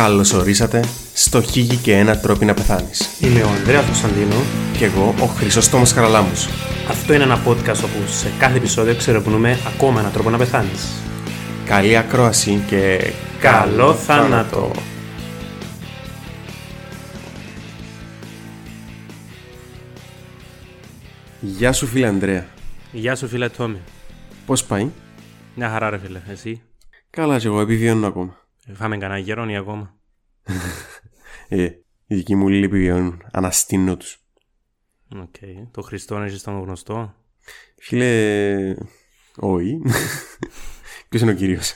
Καλώς ορίσατε στο Χίγη και ένα τρόπο να πεθάνεις. Είμαι ο Ανδρέας Κωνσταντίνο. Και εγώ ο Χρυσόστομος Χαραλάμους. Αυτό είναι ένα podcast όπου σε κάθε επεισόδιο ξερευνούμε ακόμα έναν τρόπο να πεθάνεις. Καλή ακρόαση και Καλό θάνατο! Γεια σου φίλε Ανδρέα. Γεια σου φίλε Τόμι. Πώς πάει; Μια χαρά ρε φίλε, εσύ; Καλά και εγώ επιβιώνω ακόμα. Ε, Φάμε κανένα γερόνι ακόμα. Ε, οι δικοί μου λίγοι επιβιώνουν. Αναστήνω τους. Οκ. Το Χριστό έχεις τον γνωστό. Φίλε... Όχι. Ποιος είναι ο κύριος;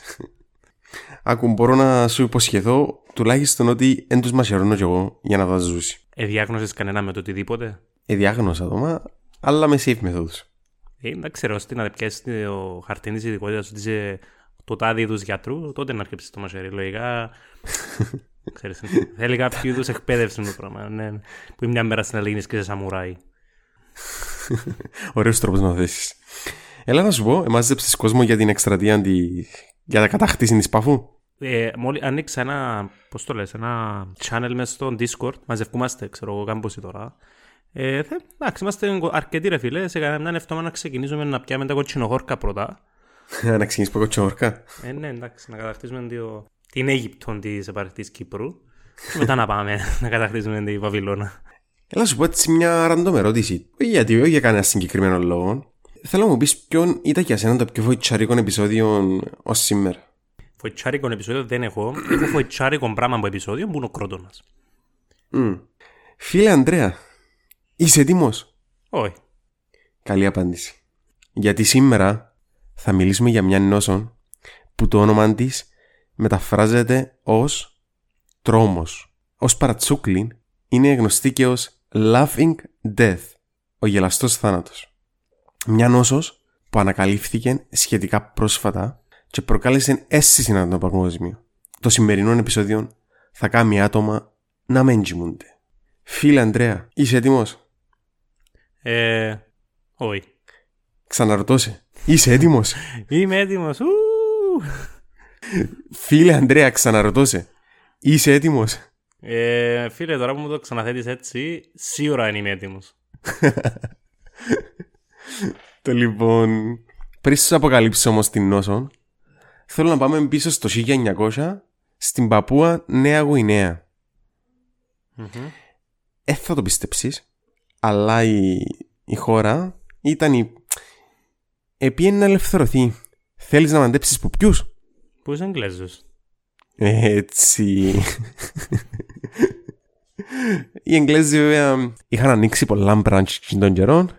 Άκου, μπορώ να σου υποσχεθώ τουλάχιστον ότι εν τους μασιαρώνω κι εγώ για να τα ζούσει. Εδιάγνωσες κανένα με το οτιδήποτε; Εδιάγνωσα το, μα, αλλά με safe μεθόδους. Ε, εντάξει ρε, ώστε να πιάσεις το χαρτί της ειδικότητας ότι είσαι το τάδι είδους γιατρού, τότε να αρκεψεις το μασιαρί. Λογικά, ξέρεις, θέλει κάποιο είδους εκπαίδευση με το πράγμα. Ναι, που μια μέρα στην Ελλήνη και σε σαμουράι. Ωραίος τρόπος να το θέσεις. Έλα να σου πω, εμάζεψες κόσμο για την εκστρατεία αντι... για τα κατακτήση της Παφού; Ε, μόλι ανοίξα ένα, πώς το λες, ένα channel μέσα στο Discord, μαζευκούμαστε, ξέρω εγώ, κάμποση τώρα. Ε, θε, εντάξει, είμαστε αρκετοί ρε φίλε, σε κανένα εβδομάδα να ξεκινήσουμε να πιάμε τα κοτσινοχόρκα πρώτα. να ξεκινήσεις από κοτσόρκα. Ε, ναι, εντάξει, να κατακτήσουμε το, την Αίγυπτο της επαρχής Κύπρου. Και μετά να πάμε να κατακτήσουμε την Βαβυλώνα. Έλα να σου πω έτσι μια random ερώτηση. Όχι γιατί, όχι για κανένα συγκεκριμένο λόγο. Θέλω να μου πεις ποιον ήταν για σένα το πιο φοητσάρικο επεισόδιο ως σήμερα. Φοητσάρικο επεισόδιο δεν έχω. Έχω φοητσάρικο πράγμα από επεισόδιο που είναι ο Κρότονας. Μμ. Φίλε Ανδρέα, είσαι έτοιμος; Όχι. Καλή απάντηση. Γιατί σήμερα θα μιλήσουμε για μια νόσο που το όνομα της μεταφράζεται ως τρόμος. Ως παρατσούκλιν είναι γνωστή και ως laughing death, ο γελαστός θάνατος. Μια νόσος που ανακαλύφθηκε σχετικά πρόσφατα και προκάλεσε αίσθηση να το παγκόσμιο. Το σημερινό επεισόδιο θα κάνει άτομα να μην κοιμούνται. Φίλε Ανδρέα, είσαι έτοιμος; Ε, όχι. Ξαναρωτώ σε. Είσαι έτοιμος; Είμαι έτοιμος. Ου! Φίλε Ανδρέα, ξαναρωτώ σε. Είσαι έτοιμος; Ε, φίλε, τώρα που μου το ξαναθέτεις έτσι, σίγουρα δεν είμαι έτοιμος. Το λοιπόν, πριν σου αποκαλύψω όμως την νόσο, θέλω να πάμε πίσω στο 1900 στην Παπούα Νέα Γουινέα. Ε, θα το πιστέψεις, αλλά η, η χώρα ήταν η... Επίεν να ελευθερωθεί. Θέλεις να μαντέψεις που ποιους; Πού είσαι Εγγλέζος; Έτσι. Οι Εγγλέζοι βέβαια είχαν ανοίξει πολλά branch των καιρών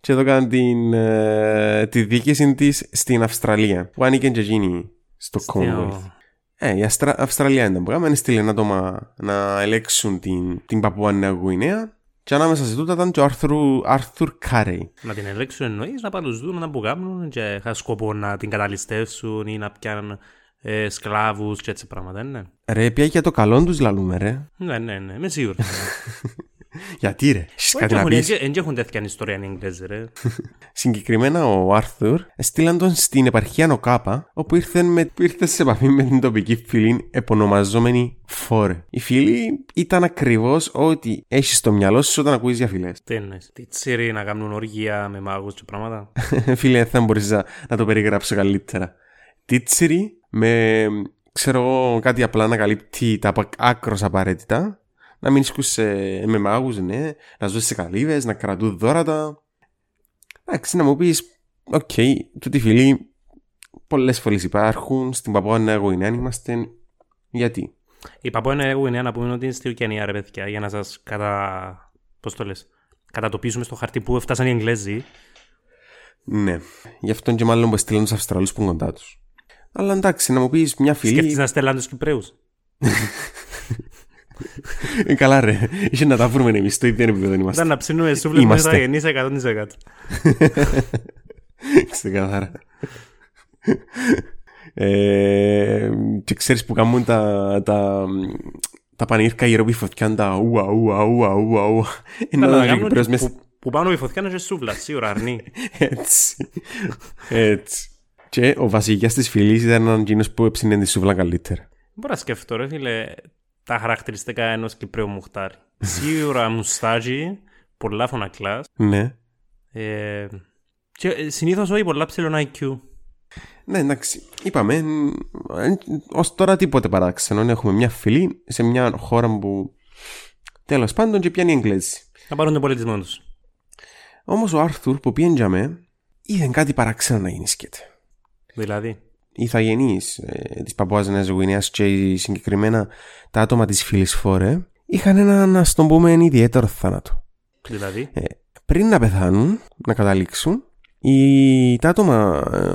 και εδώ έκαναν την, ε, τη διοίκηση της στην Αυστραλία που άνοιγε και εκείνη στο Commonwealth. Ε, η Αστρα... Αυστραλία ήταν που έκαναν, στείλε άτομα να ελέγξουν την, την Παππούα Νέα Γουινέα και ανάμεσα σε τούτα ήταν και ο Άρθουρ, Άρθουρ Κάρεϊ. Να την ελέγξουν εννοείς, να πάνε τους δουν, να που κάνουν και είχα σκοπό να την καταλυστεύσουν ή να πιάνουν ε, σκλάβους και έτσι πράγματα, ναι. Ρε, πια για το καλό τους λαλούμε ρε. Ναι, ναι, ναι, είμαι σίγουρος. Γιατί ρε, έχεις κάτι να πεις; Δεν έχουν τέτοια ιστορία οι Εγγλέζοι, ρε. Συγκεκριμένα ο Άρθουρ στείλαν τον στην επαρχία Νοκάπα, όπου ήρθε, με, που ήρθες σε επαφή με την τοπική φυλή επωνομαζόμενη Φόρ. Η φυλή ήταν ακριβώς ό,τι έχεις στο μυαλό σου όταν ακούεις για φυλές. Τι εννοείς, τι τσίρι να κάνουν οργία με μάγους και πράγματα. Φίλε, δεν μπορείς να, να το περιγράψω καλύτερα. Τίτσιρι με, ξέρω εγώ, κάτι απλά να καλύπτει τα άκρος απαραίτητα. Να μην σκούσε με μάγους, ναι. Να ζώσει σε καλύβες, να κρατούν δώρατα. Εντάξει, να μου πεις, οκ, okay, τούτη φίλοι πολλές φορές υπάρχουν. Στην Παππούα Νέα Γουινέα είμαστε. Γιατί; Η Παππούα Νέα Γουινέα να πούμε ότι είναι στη Ουκιανία, ρε παιδιά, για να σας κατα... Πώς το λες, κατατοπίσουμε στο χαρτί που έφτασαν οι Εγγλέζοι. Ναι. Γι' αυτόν και μάλλον που στείλαν τους Αυστραλούς που είναι κοντά τους. Αλλά εντάξει, να μου πεις μια φίλη... Σκέφτεσαι να στέλναν τους Κυπρέους; Ε, καλά ρε, είχε να τα βρούμε εμείς, στο ίδιο επίπεδο είμαστε. Ήταν να ψήνουμε σούβλες που θα γεννήσει 100%. Ξεκάθαρα. Ε, και ξέρεις που κάνουν τα, τα, τα πανήρκα γύρω από η φωτιά, τα ουα ουα ουα ουα ουα. Καλά, να κάνουν που- Που πάνω από η φωτιά είναι και σούβλα, σίγουρα αρνεί. Έτσι. Έτσι. Και ο βασιλιάς της φυλής ήταν έναν εκείνος που έψινε τη σούβλα καλύτερα. Μπορώ να σκεφτώ ρε φίλε, τα χαρακτηριστικά ενός Κυπρέου μουχτάρι. Σίγουρα μουστάζι, πολλά φωνακλάς. Ναι. Ε, και ε, συνήθως όχι πολλά ψηλό IQ. Ναι, εντάξει. Είπαμε, ως τώρα τίποτε παράξενο. Έχουμε μια φιλή σε μια χώρα που τέλος πάντων και πιάνει εγγλέζι. Να πάρουν τον πολιτισμό τους. Όμως ο Άρθουρ που πιέντζαμε είδε κάτι παράξενο να γίνει σκέτε. Δηλαδή. Οι ηθαγενείς ε, της Παππούα Νέας Γουινέας και συγκεκριμένα τα άτομα της φίλης Φόρε είχαν ένα, να στον πούμε, ιδιαίτερο θάνατο. Δηλαδή. Ε, πριν να πεθάνουν, να καταλήξουν, οι, τα άτομα ε,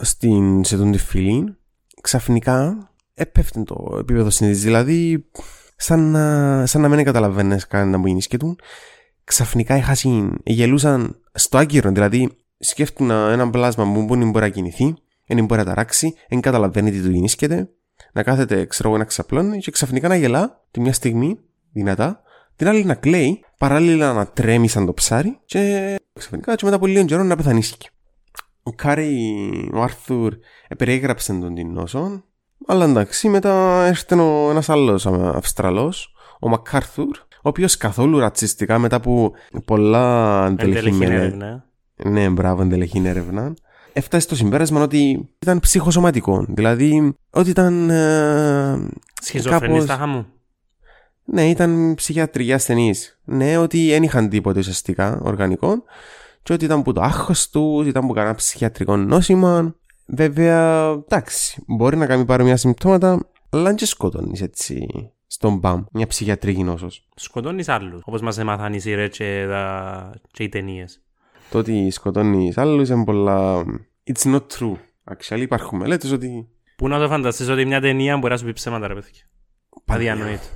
στην, σε τον τη φίλη ξαφνικά έπεφτε το επίπεδο συνείδησης. Δηλαδή, σαν να, σαν να μην καταλαβαίνεις κανένα που είναι του, ξαφνικά έχασαν, γελούσαν στο άκυρο. Δηλαδή, σκέφτουν ένα πλάσμα που μπορεί να κινηθεί, δεν μπορεί να ταράξει, δεν καταλαβαίνει τι του γινίσκεται, να κάθεται, ξέρω εγώ, να ξαπλώνει και ξαφνικά να γελά τη μια στιγμή, δυνατά, την άλλη να κλαίει, παράλληλα να τρέμει σαν το ψάρι και ξαφνικά και μετά από λίγο καιρό να πεθανίστηκε. Ο Κάρι, ο Άρθουρ, περιέγραψε τον την νόσο, αλλά εντάξει, μετά έρχεται ένας άλλος Αυστραλός, ο Μακάρθουρ, ο οποίος καθόλου ρατσιστικά μετά από πολλά εντελεχή έρευνα. Ναι, μπράβο, εντελεχή έρευνα. Έφτασε στο συμπέρασμα ότι ήταν ψυχοσωματικό. Δηλαδή, ότι ήταν. Ε, Σχιζοφρενής κάπως... μου. Ναι, ήταν ψυχιατρική ασθενή. Ναι, ότι δεν είχαν τίποτα ουσιαστικά οργανικό και ότι ήταν που το άγχος τους, ήταν που κανένα ψυχιατρικό νόσημα. Βέβαια, εντάξει, μπορεί να κάνει πάρα μια συμπτώματα, αλλά αν και σκοτώνεις έτσι στον μπαμ μια ψυχιατρική νόσος. Σκοτώνεις άλλους, όπως μας έμαθαν οι σειρές και, και οι ταινίες. Το ότι σκοτώνει άλλου είναι πολλά. It's not true. Actually, υπάρχουν μελέτε ότι. Πού να το φανταστείς ότι μια ταινία μπορεί να σου πει ψέματα, ρε παιδιά; Αδιανοείται.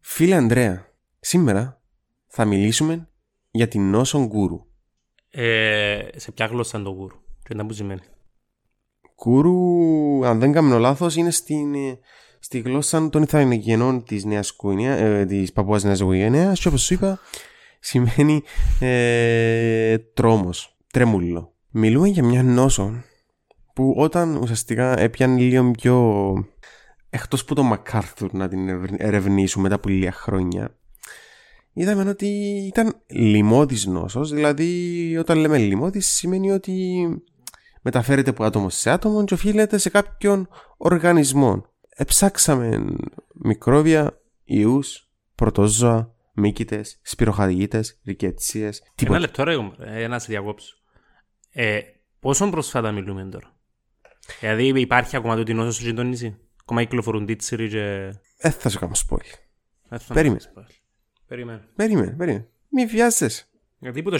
Φίλε Ανδρέα, σήμερα θα μιλήσουμε για την νόσο κούρου. Ε, σε ποια γλώσσα είναι το κούρου, τι να που σημαίνει; Κούρου, αν δεν κάνω λάθος, είναι στην, ε, στη γλώσσα των Ιθαγενών της Νέας Κουινία, ε, της Παππούας Νέας Γουινέας, και όπως σου είπα, σημαίνει ε, τρόμος, τρέμουλο. Μιλούμε για μια νόσο που όταν ουσιαστικά έπιανε λίγο πιο εκτός που το Μακάρθουρ να την ερευνήσουμε μετά από λίγα χρόνια είδαμε ότι ήταν λοιμώδης νόσος, δηλαδή όταν λέμε λοιμώδης σημαίνει ότι μεταφέρεται από άτομο σε άτομο και οφείλεται σε κάποιον οργανισμό. Εψάξαμε μικρόβια, ιούς, πρωτόζωα, μύκητες, σπυροχαριγίτες, ρικέτσιες. Ένα λεπτό ρε, ένα σε διακόψω. Ε, πόσο προσφάτα μιλούμε τώρα; Δηλαδή υπάρχει ακόμα το την νόσο σου νησί. Ακόμα κυκλοφορούν τίτσιροι και... Ε, θα σου κάνω spoil. Περίμενε. Περίμενε. Περίμενε, περίμενε. Μη βιάζεσαι. Γιατί που το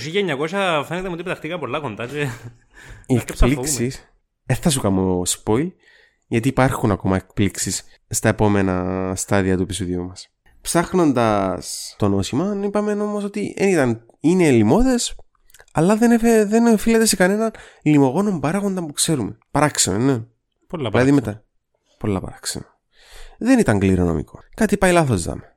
1900 φαίνεται μου ότι πεταχτήκα πολλά κοντά και... Οι εκπλήξεις... Ε, θα σου κάνω spoil, γιατί υπάρχουν ακόμα εκπλήξεις στα επόμενα στάδια του επεισοδίου μας. Ψάχνοντας το νόσημα, είπαμε όμως ότι ήταν, είναι λοιμώδες, αλλά δεν, εφε, δεν οφείλεται σε κανέναν λιμογόνο παράγοντα που ξέρουμε. Παράξενο, ναι. Πολλά δηλαδή μετά. Πολλά παράξενο. Δεν ήταν κληρονομικό. Κάτι πάει λάθος, δάμε.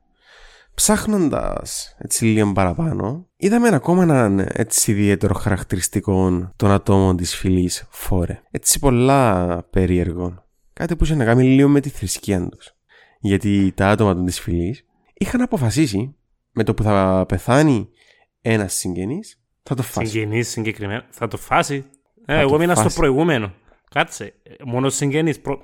Ψάχνοντας έτσι λίγο παραπάνω, είδαμε ένα ακόμα έναν έτσι ιδιαίτερο χαρακτηριστικό των ατόμων της φυλής Φόρε. Έτσι πολλά περίεργο. Κάτι που είχε να κάνει λίγο με τη θρησκεία τους. Γιατί τα άτομα των της φυλής είχαν αποφασίσει με το που θα πεθάνει ένας συγγενής, θα το φάσει. Συγγενής συγκεκριμένα. Θα το φάσει. Ε, εγώ μείνα στο προηγούμενο. Κάτσε. Μόνος συγγενεί. Προ...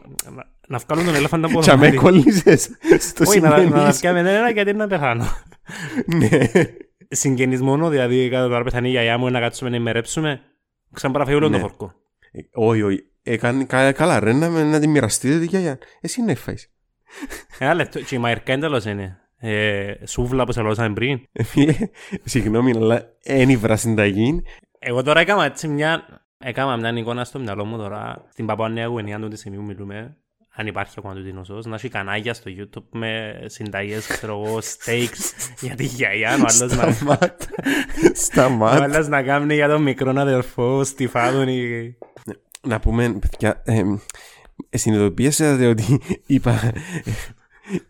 Να βγάλουν τον ελέφαντα από εδώ. με κολλήσε στο Όχι, να, να φτιάμε ένα γιατί να πεθάνω. ναι. Συγγενείς μόνο, δηλαδή κατά τώρα πεθανεί η γιαγιά μου να κάτσουμε να ημερέψουμε. Ξαναπαραφεί όλο το φορκό. Ε, όχι, όχι. Έκανε καλά ρε να, να τη μοιραστείτε τη γιαγιά. Εσύ είναι έφαεις. Ένα λεπτό. Και η μαερκά εντελώς είναι. Ε, σούβλα που σε λόγωσαμε πριν. Ε, φίλε, συγγνώμη, αλλά ένιβρα συνταγή. Εγώ τώρα έκανα έτσι μια... Έκανα μια εικόνα στο μυαλό μου τώρα στην Παπά Νέα Γουενία του τη στιγμή που μιλούμε αν υπάρχει ακόμα του νοσός, να έχει κανάλια στο YouTube με συνταγές, ξέρω εγώ, steaks για τη γιαγιά, ο άλλος να... Σταμάτ. Ο άλλος να κάνει για τον μικρό αδερφό, στιφάδον ή... Να πούμε, παιδιά, ε, συνειδητοποίησα ότι είπα,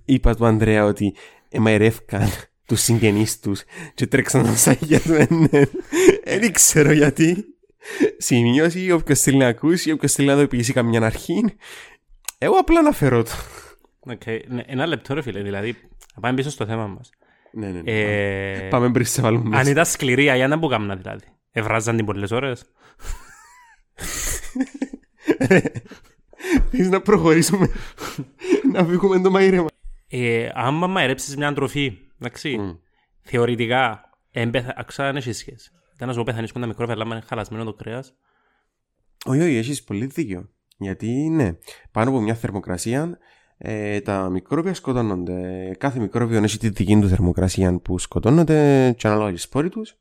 είπα του Ανδρέα ότι εμαϊρεύκαν τους συγγενείς τους και τρέξαν τα σάγια του Δεν ξέρω γιατί. Σημειώσει όποιος θέλει να ακούσει, όποιος θέλει να δοποιήσει καμιά αρχή εγώ απλά αναφέρω το. Okay. Ναι, ένα λεπτό ρε φίλε, δηλαδή, να πάμε πίσω στο θέμα μας. Ναι, ναι. ναι. Ε, Πάμε πριν σε βάλουμε αν μέσα. ήταν σκληρή, η Αγιάννα που κάμνα δηλαδή. Ευράζαν την πολλές ώρες. Θες να προχωρήσουμε. να φύγουμε το μαΐρεμα. Ε, άμα μαερέψεις μια τροφή, εντάξει, Μμ. θεωρητικά, εμπεθα... αξά αν έχεις σχέση. Ήταν να σου πω πεθανείς τα μικρόβια, αλλά είναι χαλασμένο το κρέας. Όχι, όχι, έχεις πολύ δίκιο. Γιατί ναι, πάνω από μια θερμοκρασία ε, τα μικρόβια σκοτώνονται. Κάθε μικρόβιο έχει τη δική του θερμοκρασία που σκοτώνονται και ανάλογα οι σπόροι τους.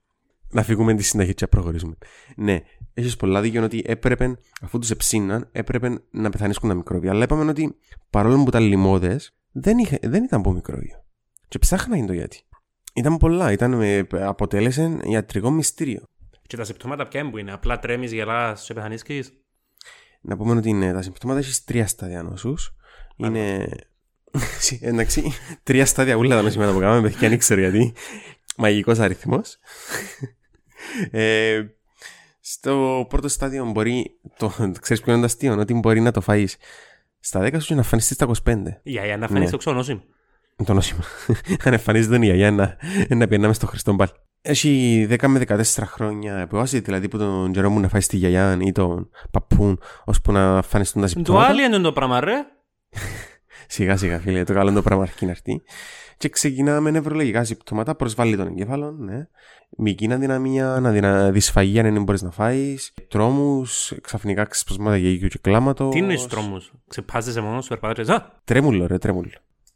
Να φύγουμε τη συνταγή και να προχωρήσουμε. Ναι, έχεις πολλά δίκιο ότι έπρεπε, αφού τους εψήναν, έπρεπε να πεθανίσκουν τα μικρόβια. Αλλά είπαμε ότι παρόλο που ήταν λιμώδες, δεν, είχε, δεν ήταν από μικρόβιο. Και ψάχναγε το γιατί. Ήταν πολλά, ήταν, ε, αποτέλεσε ιατρικό μυστήριο. Και τα συμπτώματα ποια είναι που είναι, απλά τρέμεις, γελάς και πεθανίσκεις; Να πούμε ότι είναι, τα συμπτώματα έχεις τρία στάδια νόσους. Είναι. Εντάξει, τρία στάδια ούλα τα νοσήματα που κάνουμε, παιδιά, δεν ξέρω γιατί. Μαγικός αριθμός. ε, στο πρώτο στάδιο μπορεί. Το, ξέρεις ποιο είναι το αστείο, ότι μπορεί να το φάει στα 10 σου και να εμφανιστείς στα 25. Η Αγιάννα φανείς Ναι. το ξενόσημο. Το νόσημα. Αν εμφανίζεται η γιαγιά να, να πιέναμε στο Χριστόν πάλι. Έχει 10 με 14 χρόνια επέμβαση, δηλαδή που τον καιρό μου να φάει τη γιαγιά ή τον παππούν, ώσπου να εμφανιστούν τα Το συμπτώματα. άλλο είναι το πράγμα ρε. Σιγά σιγά φίλε, το καλό είναι το πράγμα αρκεί να έρθει. Και ξεκινάμε με νευρολογικά συμπτώματα, προσβάλλει τον εγκέφαλο, ναι. Μυκή αδυναμία, αδυνα... δυσφαγία αν δεν μπορείς να φάεις, τρόμους, ξαφνικά ξεσπασμάτα γέλιου και κλάματος. Τι είναι οι τρόμους; Ξεπάζεσαι μόνος σου, περπατάς. Α, Τρέμουλο, ρε, τρέμουλο.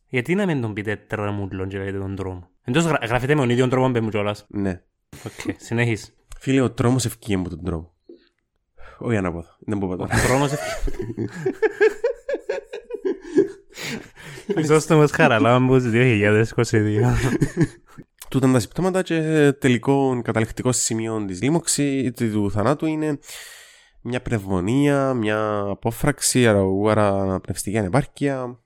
γιατί να μην τον πείτε τρέμουλον και λέτε τον τρόμο; Εντός γρα- γράφετε με τον ίδιο τρόμο πέ μου κιόλας. Ναι. Οκ, συνέχισε. Φίλε, ο τρόμος ευκεί μου τον τρόμο. Όχι ανάποδο. Δεν μπορώ Ο τώρα. τρόμος... Χρυσόστομος Χαραλάμπους 2022. Τούτα είναι τα συμπτώματα και τελικό καταληκτικό σημείο της λίμωξη του θανάτου είναι μια πνευμονία, μια απόφραξη, αργούαρα αναπνευστική ανεπάρκεια.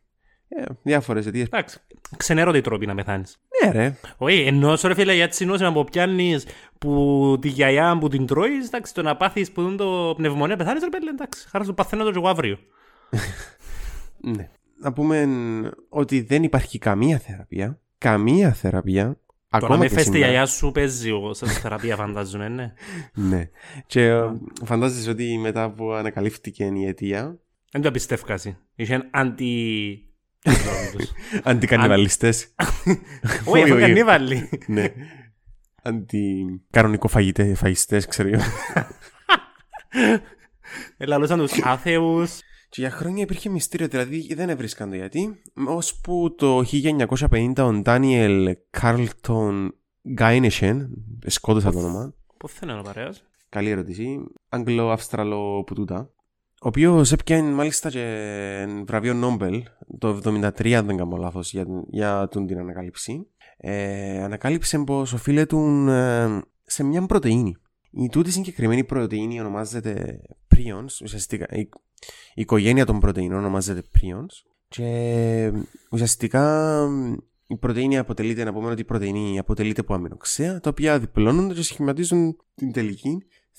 Ε, Διάφορες αιτίες. Εντάξει, ξενέρωτη τρόποι να πεθάνεις. Ναι, ρε. Όχι, ενώ σου ρε φίλε για τη νόσημα που πιάνεις που τη γιαγιά που την τρώεις, εντάξει, το να πάθεις που είναι το πνευμονία πεθάνεις ρε πέλε, εντάξει, χάρα σου παθαίνω το και εγώ αύριο. Ναι. Να πούμε ότι δεν υπάρχει καμία θεραπεία. Καμία θεραπεία. Το να Ακόμα μην και φες τη σήμερα. γιαγιά σου παίζει ο- σε θεραπεία φαντάζομαι, ναι. Ναι. Και ε, φαντάζεσαι ότι μετά που ανακαλύφθηκε η αιτία, Δεν το πιστεύω εσύ. Είχε αντι... αντικανιβαλιστές. Όχι, αυτό όχι. κανίβαλοι. ναι. Αντικανονικό φαγιστές, ξέρω εγώ. Ελαλούσαν τους άθεους. Και για χρόνια υπήρχε μυστήριο, δηλαδή δεν έβρισκαν το γιατί. Ώσπου το 1950 ο Ντάνιελ Κάρλτον Γκάιντουσεκ, σκότωσα το όνομα, Πώς θέλει να παρέας. καλή ερώτηση, Άγγλο-Αυστραλο που τούτα, ο οποίος έπιανε μάλιστα και βραβείο Νόμπελ το 1973, αν δεν κάνω λάθος, για, για τον την ανακάλυψη. Ε, ανακάλυψε πως οφείλεται ε, σε μια πρωτεΐνη. Η τούτη συγκεκριμένη πρωτεΐνη ονομάζεται prions, ουσιαστικά η, η οικογένεια των πρωτεΐνων ονομάζεται prions και ουσιαστικά η πρωτεΐνη αποτελείται, να πούμε ότι η πρωτεΐνη αποτελείται από αμινοξέα, τα οποία διπλώνονται και σχηματίζουν την τελική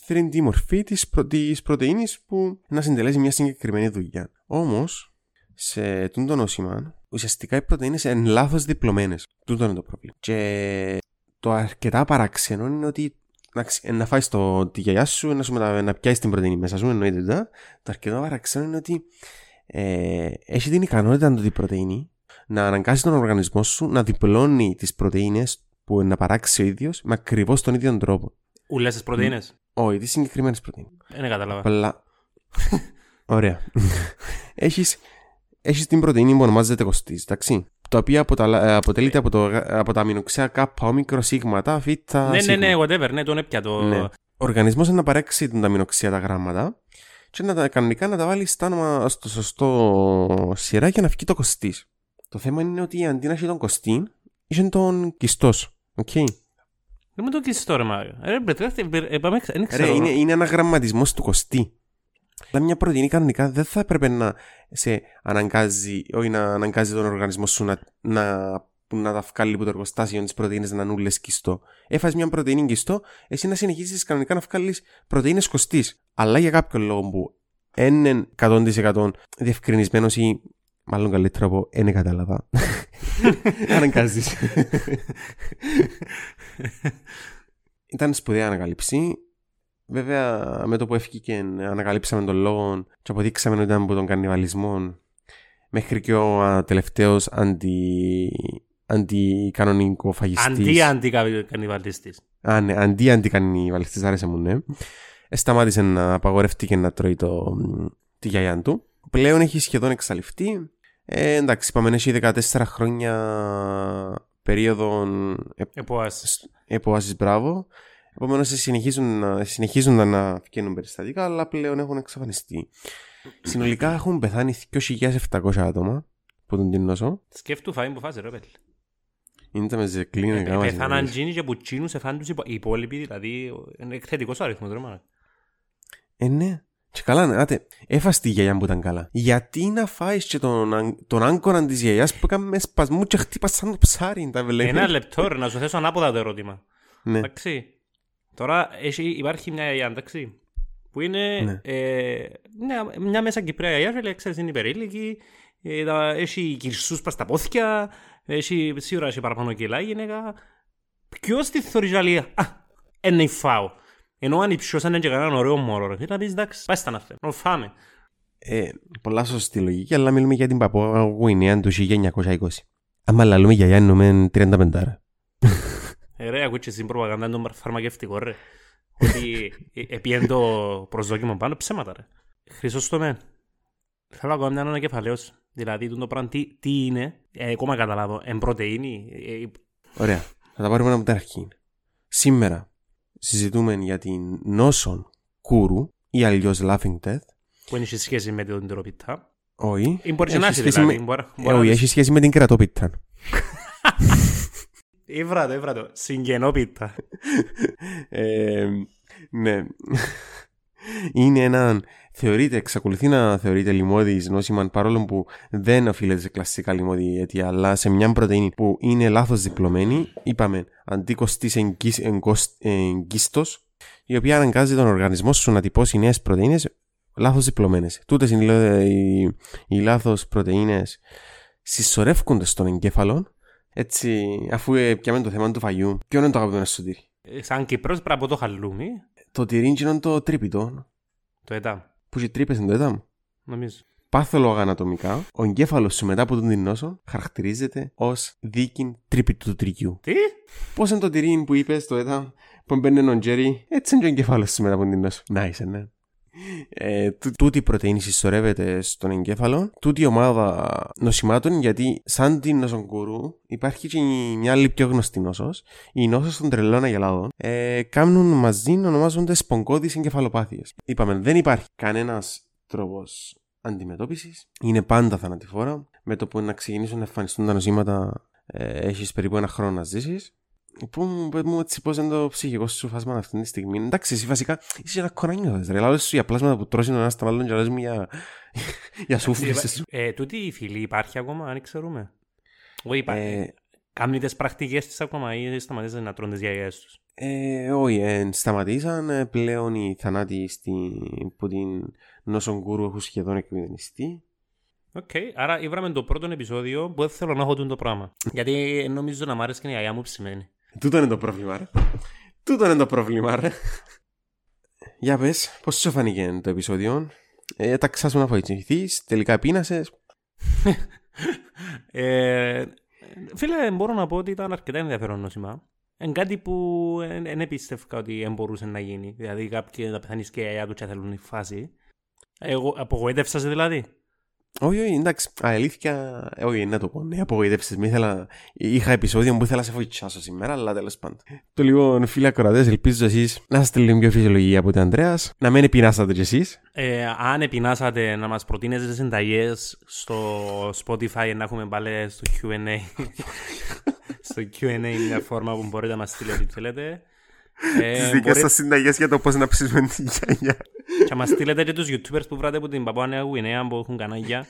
3D μορφή της, προ... της πρωτεΐνης που να συντελέσει μια συγκεκριμένη δουλειά. Όμως, σε τούτο νόσημα, ουσιαστικά οι πρωτεΐνες είναι λάθος διπλωμένες. Τούτο είναι το πρόβλημα. Και το αρκετά παράξενο είναι ότι εντάξει, να φάεις το, τη γιαγιά σου, να, σου μετα... να πιάσεις την πρωτεΐνη μέσα σου, εννοείται τα. Το αρκετά παράξενο είναι ότι ε, έχει την ικανότητα το η πρωτεΐνη να αναγκάσει τον οργανισμό σου να διπλώνει τις πρωτεΐνες που να παράξει ο ίδιος με ακριβώς τον ίδιο τρόπο. Ούλες τις πρωτεΐνες; Όχι, τις συγκεκριμένες πρωτεΐνες. Δεν κατάλαβα. Απλά. Ωραία. έχεις, έχεις την πρωτεΐνη που ονομάζεται κοστής, εντάξει. Το οποίο αποταλα- ε, αποτελείται από, το, από τα αμινοξέα κάπα, όμικρο, σίγματα, φύτα, Ναι, ναι, σίγμα. ναι, whatever, ναι, τον έπια το... Ναι. Ο οργανισμός είναι να παρέξει τα αμινοξέα τα γράμματα και να τα, κανονικά να τα βάλει στα όνομα, στο σωστό σειρά για να βγει το κοστής. Το θέμα είναι ότι αντί να έχει τον κοστή, είχε τον κιστός. Οκ; Δεν μου το κλείσεις τώρα, Μάριο. Ρε, μπρετρέφτε, ε, πάμε, δεν Ρε, ξέρω. είναι, είναι ένα γραμματισμός του κοστί. Αλλά μια πρωτεΐνη κανονικά δεν θα έπρεπε να σε αναγκάζει, όχι να αναγκάζει τον οργανισμό σου να, να, να τα βγάλει από το εργοστάσιο τη πρωτενη να νουλες κιστό. Έφασε μια πρωτεΐνη κιστό, εσύ να συνεχίσεις κανονικά να βγάλεις πρωτενε κοστί. Αλλά για κάποιο λόγο που δεν είναι 100% διευκρινισμένος ή Μάλλον καλύτερα από «Εν κατάλαβα». Αναγκάζεις. Ήταν σπουδαία ανακαλύψη. Βέβαια, με το που έφυγε ανακαλύψαμε τον λόγο και αποδείξαμε ότι ήταν από τον κανιβαλισμό μέχρι και ο τελευταίος αντι... αντικανονικό φαγιστή. Αντί-αντικανιβαλιστή. Α, ναι, αντί-αντικανιβαλιστή, άρεσε μου, ναι. Ε, σταμάτησε να απαγορευτεί να τρώει το, τη γιαγιά του. Πλέον έχει σχεδόν εξαλειφθεί. Ε, εντάξει, είπαμε, έχει 14 χρόνια περίοδο επόασης. μπράβο. Επομένως συνεχίζουν, συνεχίζουν να βγαίνουν περιστατικά, αλλά πλέον έχουν εξαφανιστεί. Συνολικά έχουν πεθάνει 2.700 άτομα που τον την νόσο. Σκέφτου φάει που φάζει ρε πέλ. Είναι με ζεκλίνε ε, γάμα. Πεθάναν τζίνοι και που τσίνουν σε φάνε τους οι υπόλοιποι, δηλαδή είναι εκθετικός ο αριθμός ρε μάνα. Ε, ναι. Και καλά, ναι, άτε, έφασε τη γιαγιά που ήταν καλά. Γιατί να φάεις και τον, τον άγκορα της γιαγιάς που έκανε με σπασμού και χτύπας σαν το ψάρι, τα βλέπεις; Ένα λεπτό ρε, να σου θέσω ανάποδα το ερώτημα. Ναι. Εντάξει. Τώρα έχει, υπάρχει μια γιαγιά, εντάξει, που είναι Ναι. ε, μια, μια μέσα Κυπρέα γιαγιά, λέει, ξέρεις, είναι υπερήλικη, ε, τα- έχει κυρσούς πας στα πόθηκια, έχει, σίγουρα έχει παραπάνω κιλά η γυναίκα. Ποιος τη θωρεί και λέει, α, είναι φάω. Ενώ αν υψιώσαν και κανέναν ωραίο μωρό, ρε, να πεις, εντάξει, πάει στα να φέρω, να φάμε. Ε, πολλά σωστή λογική, αλλά μιλούμε για την Παππούα Γουινέα του 1920. Άμα λαλούμε γιαγιά εννοούμε 35. Ε, ρε, ακούεις και στην προπαγάνδα των φαρμακευτικών, ρε. Ότι ε, επιέν το προσδόκιμο πάνω, ψέματα, ρε. Χρυσόστομε, θέλω ακόμα μια ανακεφαλαίωση. Δηλαδή, το πράγμα τι, τι είναι, ε, ακόμα καταλάβω, εν πρωτεΐνη, ε, Ωραία. Θα τα πάρουμε από την αρχή. Σήμερα συζητούμε για την νόσο κούρου ή αλλιώς laughing death. που έχει σχέση με την τροπιτά. Όχι. Ή μπορεί και να Έχει έχει, σχέση δηλαδή. με- Μπορεί- Ε, μπορεί να όχι, έχεις- έχει σχέση με την κερατόπιτα. Ήβρα το, ήβρα το. Συγγενόπιτα. Ε, ναι. Είναι ένα. Θεωρείται, εξακολουθεί να θεωρείται λιμώδη νόσημα παρόλο που δεν οφείλεται σε κλασικά λιμώδη αίτια, αλλά σε μια πρωτενη που είναι λάθος διπλωμένη, είπαμε αντίκοστη εγκίστο, η οποία αναγκάζει τον οργανισμό σου να τυπώσει νέες πρωτενε λάθος διπλωμένες. Τούτες οι, οι, οι λάθος πρωτενε συσσωρεύκονται στον εγκέφαλο, έτσι, αφού ε, πιάμε το θέμα του φαγιού, ποιο είναι το αγαπημένο σου τύρι. Ε, Σαν Κυπρός πρέπει από το χαλούμι, Το τυρί είναι το τρίπιτο, το έταμ, που έχει τρύπες εν το έταμ. νομίζω. Πάθολογα ανατομικά, ο εγκέφαλος σου μετά από τον την νόσο χαρακτηρίζεται ως δίκην τρίπιτου του τυριού. Τι; Πώς είναι το τυρί που είπες το έταμ, που μπαίνει έναν τζέρι, έτσι είναι και ο εγκέφαλος σου μετά από την νόσο. Να είσαι, ναι. Ε, τού- τούτη η πρωτεΐνη συσσωρεύεται στον εγκέφαλο, τούτη η ομάδα νοσημάτων, γιατί σαν την νοσοκούρου υπάρχει και μια άλλη πιο γνωστή νόσος, η νόσος των τρελών αγελάδων, ε, κάνουν μαζί ονομάζονται σπογκώδεις εγκεφαλοπάθειες. Είπαμε, δεν υπάρχει κανένας τρόπος αντιμετώπισης, είναι πάντα θανατηφόρα, με το που να ξεκινήσουν να εμφανιστούν τα νοσήματα ε, έχεις περίπου ένα χρόνο να ζήσεις. Πού μου πες μου έτσι πώς είναι το ψυχικό σου φάσμα αυτή τη στιγμή. Εντάξει, εσύ βασικά είσαι ένα κοράνιο. Ρε, λαλώ σου για πλάσματα που τρώσει ο ένας τον άλλον και λες μου για, για σούφλες. Ε, τούτη η φυλή υπάρχει ακόμα, αν ξέρουμε. Όχι, υπάρχει. Ε, Κάνουν τις πρακτικές της ακόμα ή σταματήσαν να τρώνε τις γιαγιές τους; ε, όχι, ε, σταματήσαν ε, πλέον οι θανάτοι στη, που την νόσον κούρου έχουν σχεδόν εκμηδενιστεί. Οκ, άρα ήβραμε το πρώτο επεισόδιο που δεν θέλω να έχω τούτο το πράγμα. Γιατί νομίζω να μ' άρεσε και η γιαγιά μου ψημένη. Τούτο είναι το πρόβλημα, ρε. Τούτο είναι το πρόβλημα, ρε. Για πες, πώς σου φάνηκε το επεισόδιο; Ε, τα ξάσου να φοηθηθείς, τελικά πείνασες. Ε, φίλε, μπορώ να πω ότι ήταν αρκετά ενδιαφέρον νόσημα. Είναι κάτι που δεν επίστευκα ότι δεν μπορούσε να γίνει. Δηλαδή, κάποιοι να πεθάνεις και η γιαγιά του και θέλουν η φάση. Εγώ απογοήτευσας σε δηλαδή. Όχι, όχι, εντάξει. Α, αλήθεια, ε, όχι, να το πω. Ναι, απογοήτευσες. Μη ήθελα... Είχα επεισόδιο που ήθελα να σε φοητσάσω σήμερα, αλλά τέλος πάντων. Το λοιπόν, φίλοι ακροατές, ελπίζω εσείς να είστε λίγο πιο φυσιολογικοί από τον Ανδρέας. Να μην επεινάσατε κι εσείς. Ε, αν επεινάσατε να μας προτείνετε συνταγές στο Spotify να έχουμε πάλι στο Q&A στο Q&A μια φόρμα που μπορείτε να μας στείλετε ό,τι θέλετε ε, Τις δικές μπορείτε- σας συνταγές για το πώς να ψήσουμε τη γιαγιά. Και να μας στείλετε και τους YouTubers που βράτε από την Παππούα Νέα Γουινέα που έχουν κανάλια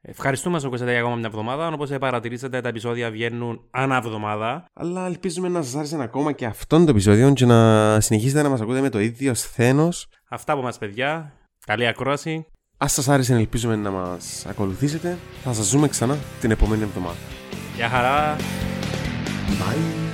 Ευχαριστούμε που ακούσατε για ακόμα μια εβδομάδα. Όπως παρατηρήσατε, τα επεισόδια βγαίνουν ανά εβδομάδα. Αλλά ελπίζουμε να σας άρεσε ακόμα και αυτόν το επεισόδιο και να συνεχίσετε να μας ακούτε με το ίδιο σθένος. Αυτά από μας, παιδιά. Καλή ακρόαση. Ας σας άρεσε, ελπίζουμε να μας ακολουθήσετε. Θα σας ζούμε ξανά την επόμενη εβδομάδα. Γεια χαρά! Bye.